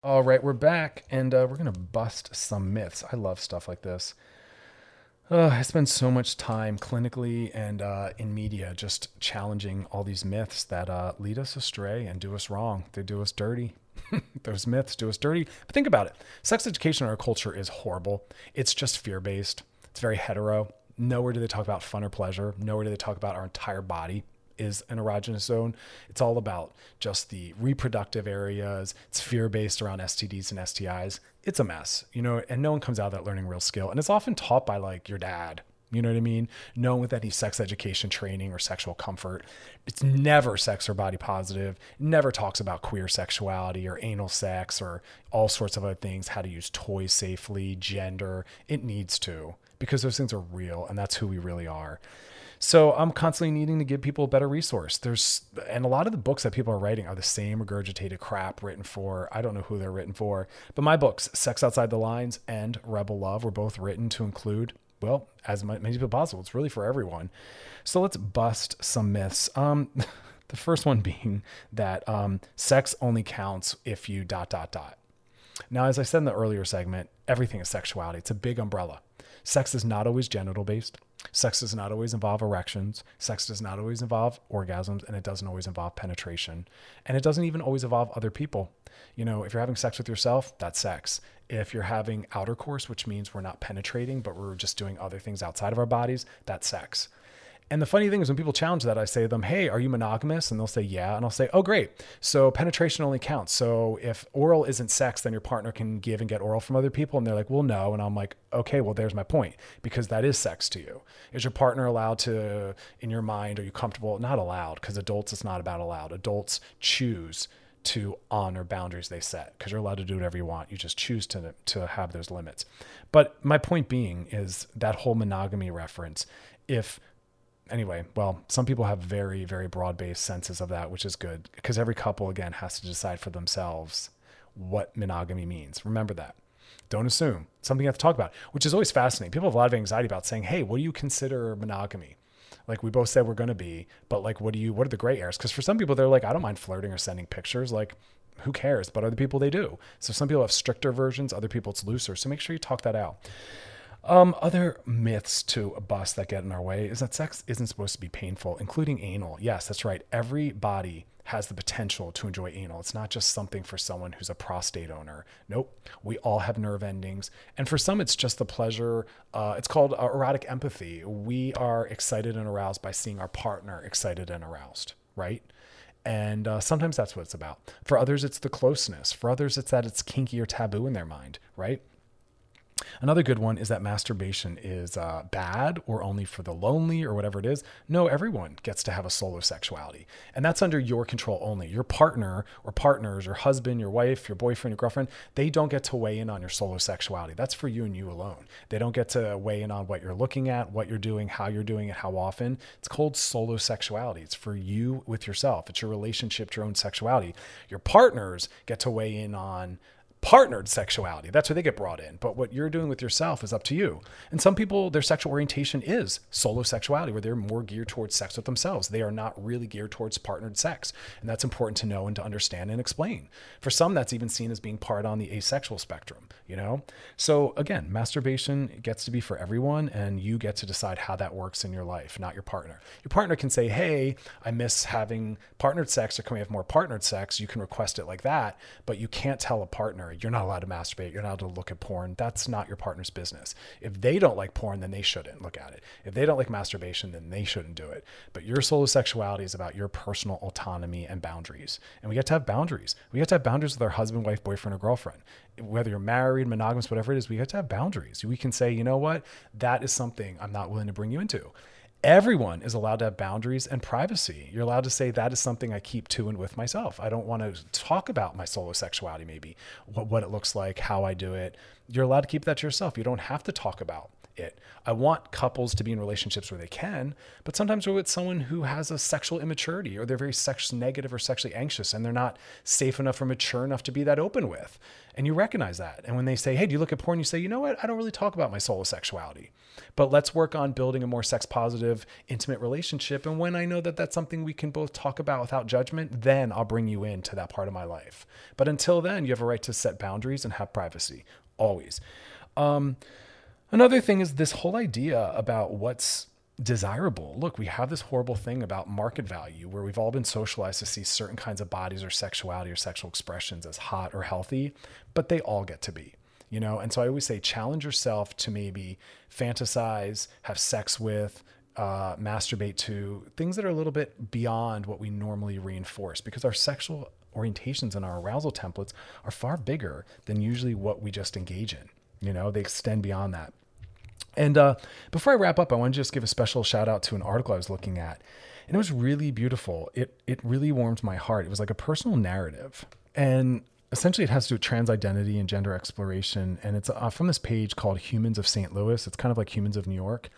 All right, we're back and uh, we're to bust some myths. I love stuff like this. Uh, I spend so much time clinically and uh, in media just challenging all these myths that uh, lead us astray and do us wrong. They do us dirty. Those myths do us dirty. But think about it sex education in our culture is horrible. It's just fear based, it's very hetero. Nowhere do they talk about fun or pleasure. Nowhere do they talk about our entire body is an erogenous zone. It's all about just the reproductive areas. It's fear based around STDs and STIs. It's a mess, you know, and no one comes out of that learning real skill. And it's often taught by like your dad, you know what I mean? No one with any sex education training or sexual comfort. It's never sex or body positive. never talks about queer sexuality or anal sex or all sorts of other things, how to use toys safely, gender. It needs to because those things are real and that's who we really are. So I'm constantly needing to give people a better resource. There's, and a lot of the books that people are writing are the same regurgitated crap written for, I don't know who they're written for, but my books, Sex Outside the Lines and Rebel Love, were both written to include, well, as many people possible. It's really for everyone. So let's bust some myths. Um, the first one being that um, sex only counts if you dot, dot, dot. Now, as I said in the earlier segment, everything is sexuality. It's a big umbrella. Sex is not always genital based. Sex does not always involve erections. Sex does not always involve orgasms, and it doesn't always involve penetration. And it doesn't even always involve other people. You know, if you're having sex with yourself, that's sex. If you're having outer course, which means we're not penetrating, but we're just doing other things outside of our bodies, that's sex. And the funny thing is, when people challenge that, I say to them, Hey, are you monogamous? And they'll say, Yeah. And I'll say, Oh, great. So penetration only counts. So if oral isn't sex, then your partner can give and get oral from other people. And they're like, Well, no. And I'm like, Okay, well, there's my point because that is sex to you. Is your partner allowed to, in your mind, are you comfortable? Not allowed because adults, it's not about allowed. Adults choose to honor boundaries they set because you're allowed to do whatever you want. You just choose to to have those limits. But my point being is that whole monogamy reference. If anyway, well, some people have very, very broad based senses of that, which is good because every couple, again, has to decide for themselves what monogamy means. Remember that. Don't assume something you have to talk about, which is always fascinating. People have a lot of anxiety about saying, hey, what do you consider monogamy? Like we both said we're going to be, but like, what do you, what are the gray areas? Because for some people, they're like, I don't mind flirting or sending pictures. Like, who cares? But other people, they do. So some people have stricter versions, other people, it's looser. So make sure you talk that out. Um, other myths to bust that get in our way is that sex isn't supposed to be painful, including anal. Yes, that's right. Every body has the potential to enjoy anal. It's not just something for someone who's a prostate owner. Nope. We all have nerve endings. And for some, it's just the pleasure. Uh, it's called uh, erotic empathy. We are excited and aroused by seeing our partner excited and aroused, right? And uh, sometimes that's what it's about. For others, it's the closeness. For others, it's that it's kinky or taboo in their mind, right? Another good one is that masturbation is uh, bad or only for the lonely or whatever it is. No, everyone gets to have a solo sexuality. And that's under your control only. Your partner or partners, your husband, your wife, your boyfriend, your girlfriend, they don't get to weigh in on your solo sexuality. That's for you and you alone. They don't get to weigh in on what you're looking at, what you're doing, how you're doing it, how often. It's called solo sexuality. It's for you with yourself, it's your relationship your own sexuality. Your partners get to weigh in on partnered sexuality. That's where they get brought in. But what you're doing with yourself is up to you. And some people, their sexual orientation is solo sexuality, where they're more geared towards sex with themselves. They are not really geared towards partnered sex. And that's important to know and to understand and explain. For some, that's even seen as being part on the asexual spectrum, you know? So again, masturbation gets to be for everyone, and you get to decide how that works in your life, not your partner. Your partner can say, hey, I miss having partnered sex, or can we have more partnered sex? You can request it like that, but you can't tell a partner you're not allowed to masturbate. You're not allowed to look at porn. That's not your partner's business. If they don't like porn, then they shouldn't look at it. If they don't like masturbation, then they shouldn't do it. But your solo sexuality is about your personal autonomy and boundaries. And we get to have boundaries. We get to have boundaries with our husband, wife, boyfriend, or girlfriend. Whether you're married, monogamous, whatever it is, we get to have boundaries. We can say, you know what? That is something I'm not willing to bring you into everyone is allowed to have boundaries and privacy. You're allowed to say that is something I keep to and with myself. I don't want to talk about my solo sexuality, maybe what, what it looks like, how I do it. You're allowed to keep that to yourself. You don't have to talk about it. I want couples to be in relationships where they can, but sometimes we're with someone who has a sexual immaturity or they're very sex negative or sexually anxious and they're not safe enough or mature enough to be that open with. And you recognize that. And when they say, Hey, do you look at porn? You say, You know what? I don't really talk about my solo sexuality, but let's work on building a more sex positive, intimate relationship. And when I know that that's something we can both talk about without judgment, then I'll bring you into that part of my life. But until then, you have a right to set boundaries and have privacy always. Um, Another thing is this whole idea about what's desirable. Look, we have this horrible thing about market value where we've all been socialized to see certain kinds of bodies or sexuality or sexual expressions as hot or healthy, but they all get to be, you know? And so I always say challenge yourself to maybe fantasize, have sex with, uh, masturbate to things that are a little bit beyond what we normally reinforce because our sexual orientations and our arousal templates are far bigger than usually what we just engage in. You know, they extend beyond that. And uh, before I wrap up, I want to just give a special shout out to an article I was looking at. And it was really beautiful. It, it really warmed my heart. It was like a personal narrative. And essentially, it has to do with trans identity and gender exploration. And it's uh, from this page called Humans of St. Louis. It's kind of like Humans of New York.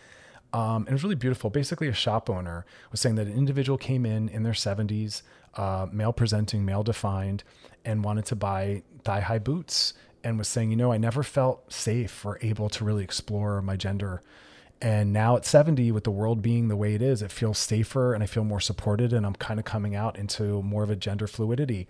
Um, and it was really beautiful. Basically, a shop owner was saying that an individual came in in their 70s, uh, male presenting, male defined, and wanted to buy thigh high boots and was saying, you know, I never felt safe or able to really explore my gender. And now at 70, with the world being the way it is, it feels safer and I feel more supported. And I'm kind of coming out into more of a gender fluidity.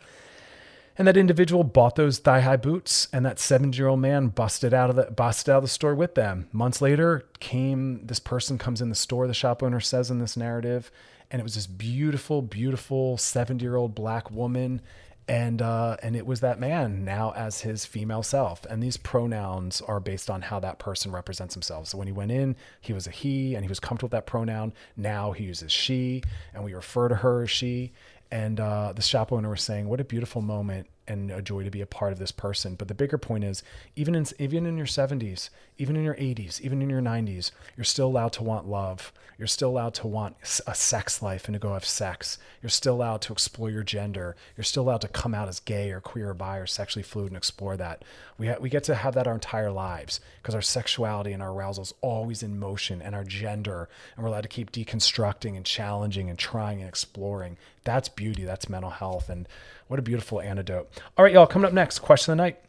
And that individual bought those thigh high boots, and that 70 year old man busted out of the busted out of the store with them. Months later, came this person comes in the store. The shop owner says in this narrative, and it was this beautiful, beautiful 70 year old black woman and uh, and it was that man now as his female self. And these pronouns are based on how that person represents himself so when he went in he was a he and he was comfortable with that pronoun. Now he uses she and we refer to her as she. And uh, the shop owner was saying what a beautiful moment and a joy to be a part of this person. But the bigger point is, even in even in your 70s, even in your 80s, even in your 90s, you're still allowed to want love. You're still allowed to want a sex life and to go have sex. You're still allowed to explore your gender. You're still allowed to come out as gay or queer or bi or sexually fluid and explore that. We ha- we get to have that our entire lives because our sexuality and our arousal is always in motion and our gender, and we're allowed to keep deconstructing and challenging and trying and exploring. That's beauty. That's mental health and what a beautiful antidote. All right, y'all, coming up next, question of the night.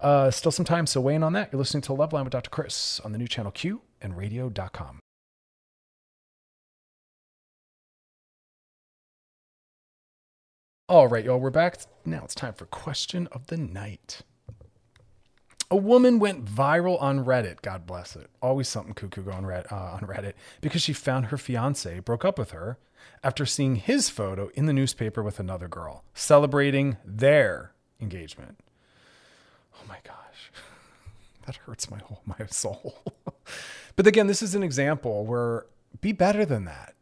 Uh, still some time, so weigh in on that. You're listening to Loveline with Dr. Chris on the new channel Q and radio.com. All right, y'all, we're back. Now it's time for question of the night. A woman went viral on Reddit. God bless it. Always something cuckoo going uh, on Reddit because she found her fiance broke up with her after seeing his photo in the newspaper with another girl, celebrating their engagement. Oh my gosh. That hurts my whole my soul. but again, this is an example where be better than that.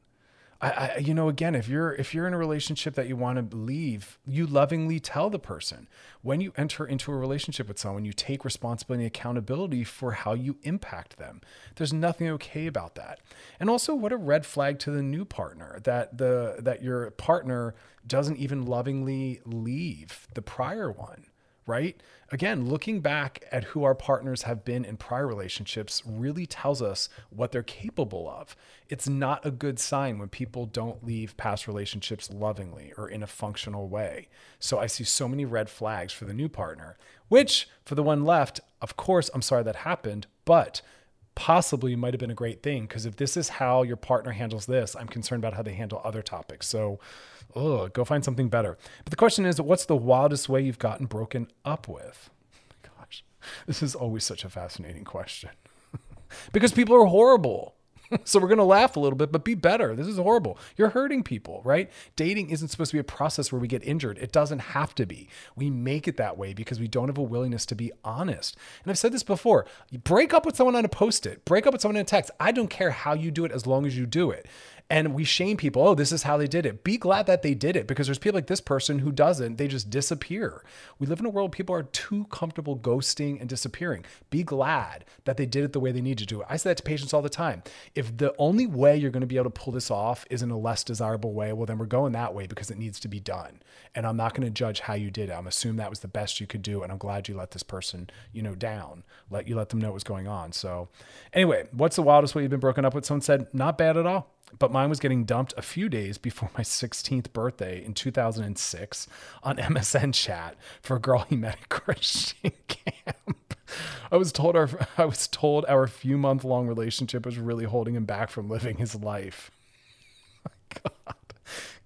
I, I, you know again if you're if you're in a relationship that you want to leave you lovingly tell the person. When you enter into a relationship with someone you take responsibility and accountability for how you impact them. There's nothing okay about that. And also what a red flag to the new partner that the that your partner doesn't even lovingly leave the prior one right? Again, looking back at who our partners have been in prior relationships really tells us what they're capable of. It's not a good sign when people don't leave past relationships lovingly or in a functional way. So I see so many red flags for the new partner, which for the one left, of course, I'm sorry that happened, but possibly might have been a great thing because if this is how your partner handles this, I'm concerned about how they handle other topics. So, oh, go find something better. But the question is, what's the wildest way you've gotten broken up with? Oh Gosh, this is always such a fascinating question because people are horrible. so we're going to laugh a little bit, but be better. This is horrible. You're hurting people, right? Dating isn't supposed to be a process where we get injured. It doesn't have to be. We make it that way because we don't have a willingness to be honest. And I've said this before break up with someone on a post it, break up with someone in a text. I don't care how you do it as long as you do it and we shame people. Oh, this is how they did it. Be glad that they did it because there's people like this person who doesn't. They just disappear. We live in a world people are too comfortable ghosting and disappearing. Be glad that they did it the way they need to do it. I say that to patients all the time. If the only way you're going to be able to pull this off is in a less desirable way, well, then we're going that way because it needs to be done. And I'm not going to judge how you did it. I'm assuming that was the best you could do. And I'm glad you let this person, you know, down. Let you let them know what was going on. So anyway, what's the wildest way you've been broken up with? Someone said, not bad at all but mine was getting dumped a few days before my 16th birthday in 2006 on MSN chat for a girl he met at Christian camp. I was told our I was told our few month long relationship was really holding him back from living his life. God.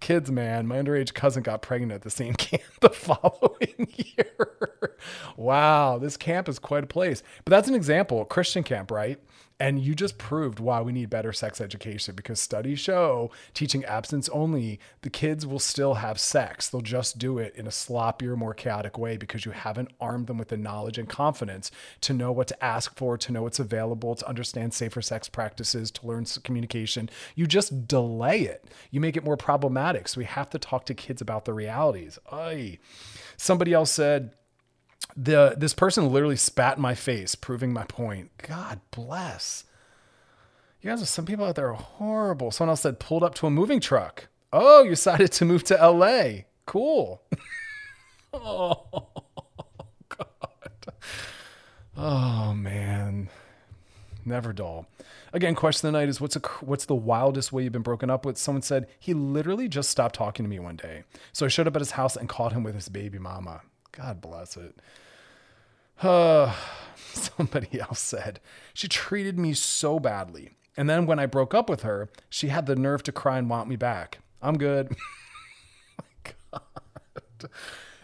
Kids, man, my underage cousin got pregnant at the same camp the following year. wow, this camp is quite a place. But that's an example, Christian camp, right? And you just proved why we need better sex education because studies show teaching abstinence only, the kids will still have sex. They'll just do it in a sloppier, more chaotic way because you haven't armed them with the knowledge and confidence to know what to ask for, to know what's available, to understand safer sex practices, to learn communication. You just delay it. You make it more problematic. So we have to talk to kids about the realities. Somebody else said, the this person literally spat in my face, proving my point. God bless. You guys, some people out there are horrible. Someone else said pulled up to a moving truck. Oh, you decided to move to LA. Cool. oh God. Oh man. Never dull. Again, question of the night is what's a, what's the wildest way you've been broken up with? Someone said he literally just stopped talking to me one day. So I showed up at his house and caught him with his baby mama. God bless it. Uh, somebody else said, she treated me so badly. And then when I broke up with her, she had the nerve to cry and want me back. I'm good. God.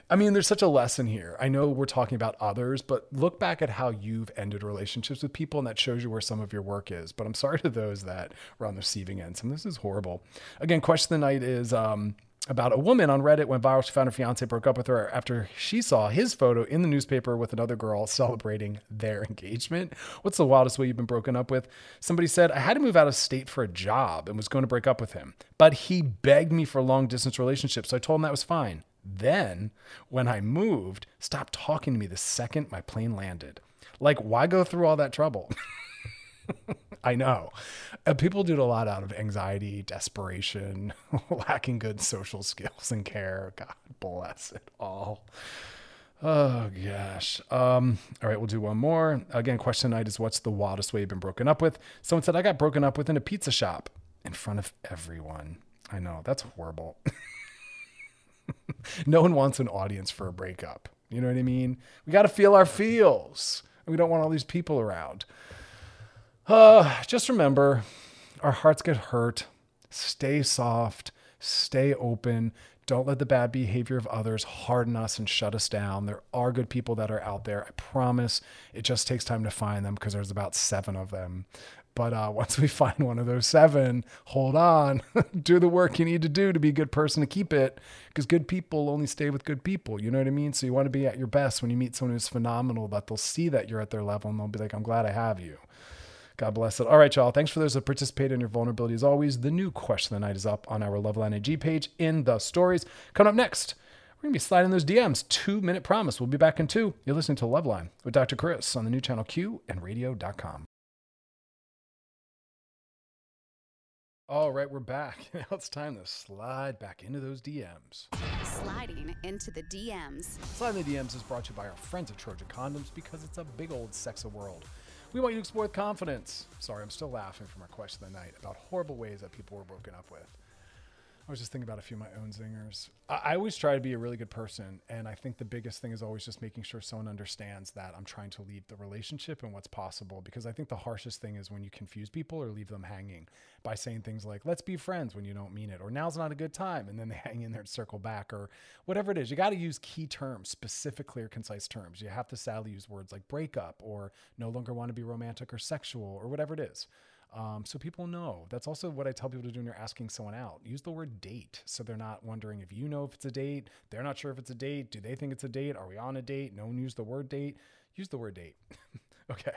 I mean, there's such a lesson here. I know we're talking about others, but look back at how you've ended relationships with people, and that shows you where some of your work is. But I'm sorry to those that were on the receiving end. Some this is horrible. Again, question of the night is um, about a woman on Reddit went viral. She found her fiance broke up with her after she saw his photo in the newspaper with another girl celebrating their engagement. What's the wildest way you've been broken up with? Somebody said, I had to move out of state for a job and was going to break up with him, but he begged me for a long distance relationship. So I told him that was fine. Then, when I moved, stopped talking to me the second my plane landed. Like, why go through all that trouble? I know. Uh, people do it a lot out of anxiety, desperation, lacking good social skills and care. God bless it all. Oh gosh. Um, all right, we'll do one more. Again, question tonight is what's the wildest way you've been broken up with? Someone said I got broken up with in a pizza shop in front of everyone. I know, that's horrible. no one wants an audience for a breakup. You know what I mean? We got to feel our feels. We don't want all these people around. Uh, just remember our hearts get hurt. Stay soft, stay open. Don't let the bad behavior of others harden us and shut us down. There are good people that are out there. I promise. It just takes time to find them because there's about seven of them. But uh, once we find one of those seven, hold on, do the work you need to do to be a good person to keep it. Because good people only stay with good people. You know what I mean? So you want to be at your best when you meet someone who's phenomenal, that they'll see that you're at their level and they'll be like, I'm glad I have you. God bless it. All right, y'all. Thanks for those that participate in your vulnerability as always. The new question of the night is up on our Loveline IG page in the stories. Coming up next, we're going to be sliding those DMs. Two minute promise. We'll be back in two. You're listening to Loveline with Dr. Chris on the new channel Q and radio.com. All right, we're back. Now it's time to slide back into those DMs. Sliding into the DMs. Sliding the DMs is brought to you by our friends at Trojan Condoms because it's a big old sex world. We want you to explore with confidence. Sorry, I'm still laughing from our question of the night about horrible ways that people were broken up with. I was just thinking about a few of my own zingers. I, I always try to be a really good person. And I think the biggest thing is always just making sure someone understands that I'm trying to lead the relationship and what's possible. Because I think the harshest thing is when you confuse people or leave them hanging by saying things like, let's be friends when you don't mean it, or now's not a good time. And then they hang in there and circle back, or whatever it is. You got to use key terms, specific, clear, concise terms. You have to sadly use words like breakup or no longer want to be romantic or sexual or whatever it is. Um, so people know. That's also what I tell people to do when you're asking someone out. Use the word date so they're not wondering if you know if it's a date. They're not sure if it's a date. Do they think it's a date? Are we on a date? No one used the word date. Use the word date. okay.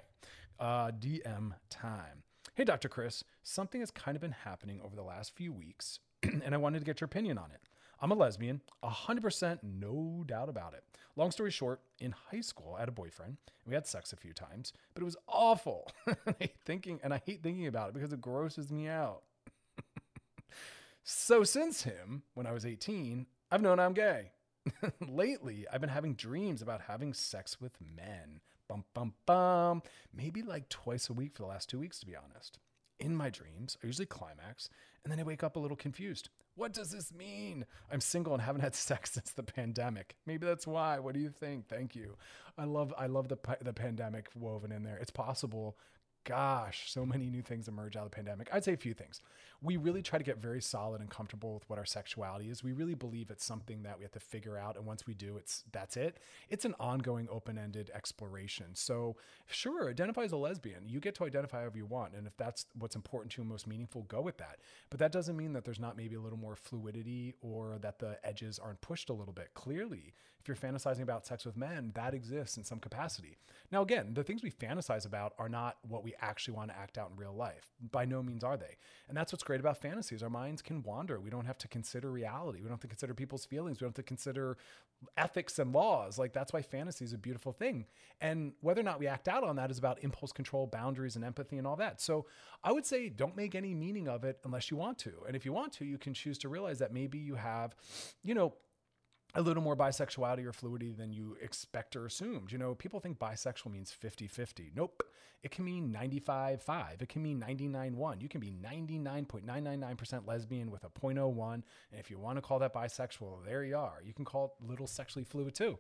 Uh, DM time. Hey, Dr. Chris, something has kind of been happening over the last few weeks, and I wanted to get your opinion on it. I'm a lesbian, 100%, no doubt about it. Long story short, in high school, I had a boyfriend. We had sex a few times, but it was awful. Thinking, and I hate thinking about it because it grosses me out. so since him, when I was 18, I've known I'm gay. Lately, I've been having dreams about having sex with men. Bum, bum, bum. Maybe like twice a week for the last two weeks, to be honest. In my dreams, I usually climax, and then I wake up a little confused. What does this mean? I'm single and haven't had sex since the pandemic. Maybe that's why. What do you think? Thank you. I love I love the the pandemic woven in there. It's possible. Gosh, so many new things emerge out of the pandemic. I'd say a few things. We really try to get very solid and comfortable with what our sexuality is. We really believe it's something that we have to figure out, and once we do, it's that's it. It's an ongoing, open-ended exploration. So, sure, identify as a lesbian. You get to identify however you want, and if that's what's important to you most meaningful, go with that. But that doesn't mean that there's not maybe a little more fluidity or that the edges aren't pushed a little bit. Clearly, if you're fantasizing about sex with men, that exists in some capacity. Now, again, the things we fantasize about are not what we actually want to act out in real life. By no means are they. And that's what's great about fantasies. Our minds can wander. We don't have to consider reality. We don't have to consider people's feelings. We don't have to consider ethics and laws. Like that's why fantasy is a beautiful thing. And whether or not we act out on that is about impulse control, boundaries, and empathy and all that. So I would say don't make any meaning of it unless you want to. And if you want to, you can choose to realize that maybe you have, you know, a little more bisexuality or fluidity than you expect or assumed. You know, people think bisexual means 50 50. Nope. It can mean 95 5. It can mean 99 1. You can be 99.999% lesbian with a 0.01. And if you want to call that bisexual, there you are. You can call it little sexually fluid too.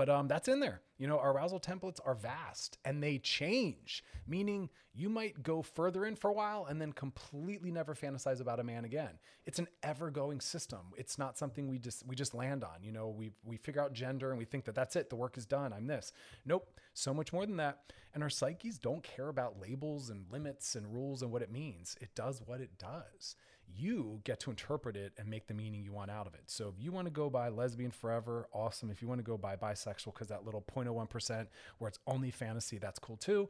But um, that's in there. You know, arousal templates are vast and they change, meaning you might go further in for a while and then completely never fantasize about a man again. It's an ever-going system. It's not something we just we just land on. You know, we we figure out gender and we think that that's it. The work is done. I'm this. Nope. So much more than that. And our psyches don't care about labels and limits and rules and what it means. It does what it does you get to interpret it and make the meaning you want out of it. So if you want to go by lesbian forever, awesome. If you want to go by bisexual, because that little 0.01% where it's only fantasy, that's cool too.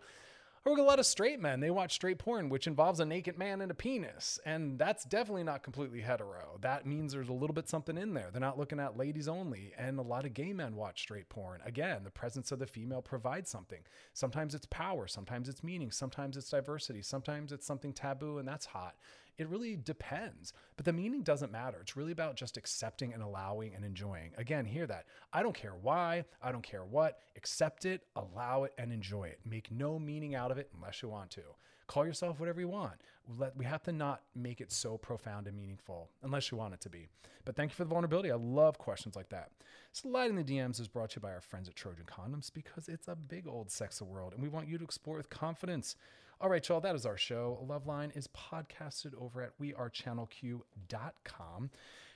Or a lot of straight men, they watch straight porn, which involves a naked man and a penis. And that's definitely not completely hetero. That means there's a little bit something in there. They're not looking at ladies only. And a lot of gay men watch straight porn. Again, the presence of the female provides something. Sometimes it's power, sometimes it's meaning, sometimes it's diversity, sometimes it's something taboo, and that's hot. It really depends. But the meaning doesn't matter. It's really about just accepting and allowing and enjoying. Again, hear that. I don't care why, I don't care what. Accept it, allow it, and enjoy it. Make no meaning out of it unless you want to. Call yourself whatever you want. Let, we have to not make it so profound and meaningful unless you want it to be. But thank you for the vulnerability. I love questions like that. Sliding the DMs is brought to you by our friends at Trojan Condoms because it's a big old sex world and we want you to explore with confidence. All right, y'all, that is our show. Loveline is podcasted over at wearechannelq.com.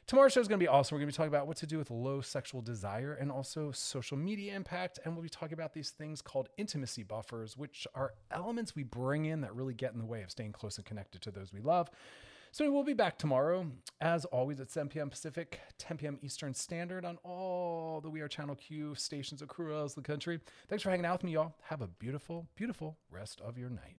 Tomorrow's show is going to be awesome. We're going to be talking about what to do with low sexual desire and also social media impact. And we'll be talking about these things called intimacy buffers, which are elements we bring in that really get in the way of staying close and connected to those we love. So we'll be back tomorrow, as always, at 7 p.m. Pacific, 10 p.m. Eastern Standard on all the We Are Channel Q stations across the country. Thanks for hanging out with me, y'all. Have a beautiful, beautiful rest of your night.